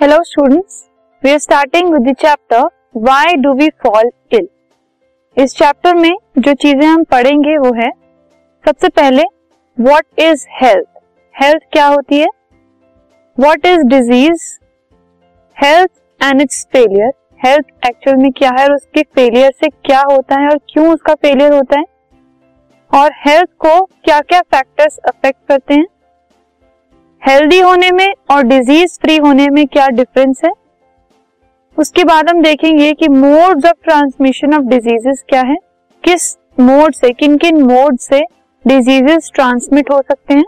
Hello students we are starting with the chapter, Why do we fall ill? इस chapter में जो चीज़ें हम पढ़ेंगे वो है, सबसे पहले व्हाट इज़ हेल्थ हेल्थ क्या होती है? What is disease health and its failure health actual में क्या है और उसके फेलियर से क्या होता है और क्यों उसका फेलियर होता है? और हेल्थ को क्या क्या फैक्टर्स अफेक्ट करते हैं? हेल्दी होने में और डिज़ीज़ फ्री होने में क्या डिफरेंस है? उसके बाद हम देखेंगे कि modes of transmission of diseases क्या है। किस मोड से किन किन मोड से डिजीजेस ट्रांसमिट हो सकते हैं?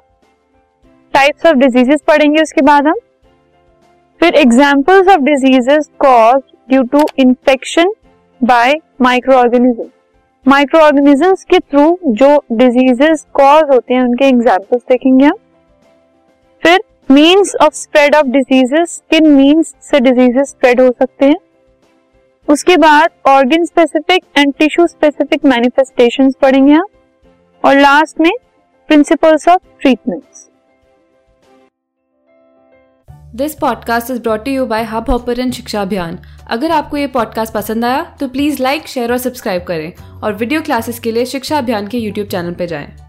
टाइप्स ऑफ़ डिजीजेस पढ़ेंगे उसके बाद हम। फिर examples of diseases cause due to infection by micro organism micro organisms के थ्रू जो डिजीजेस कॉज होते हैं, उनके एग्जाम्पल्स देखेंगे हम। Means of spread of diseases किन मीन्स से डिजीजेस स्प्रेड हो सकते हैं? उसके बाद organ specific and tissue specific manifestations पढ़ेंगे आप और लास्ट में principles of treatments this podcast is brought you by Hubhopper Shiksha Abhiyan अगर आपको ये पॉडकास्ट पसंद आया तो प्लीज़ लाइक शेयर और सब्सक्राइब करें। और वीडियो क्लासेस के लिए शिक्षा अभियान के यूट्यूब चैनल पर जाएँ।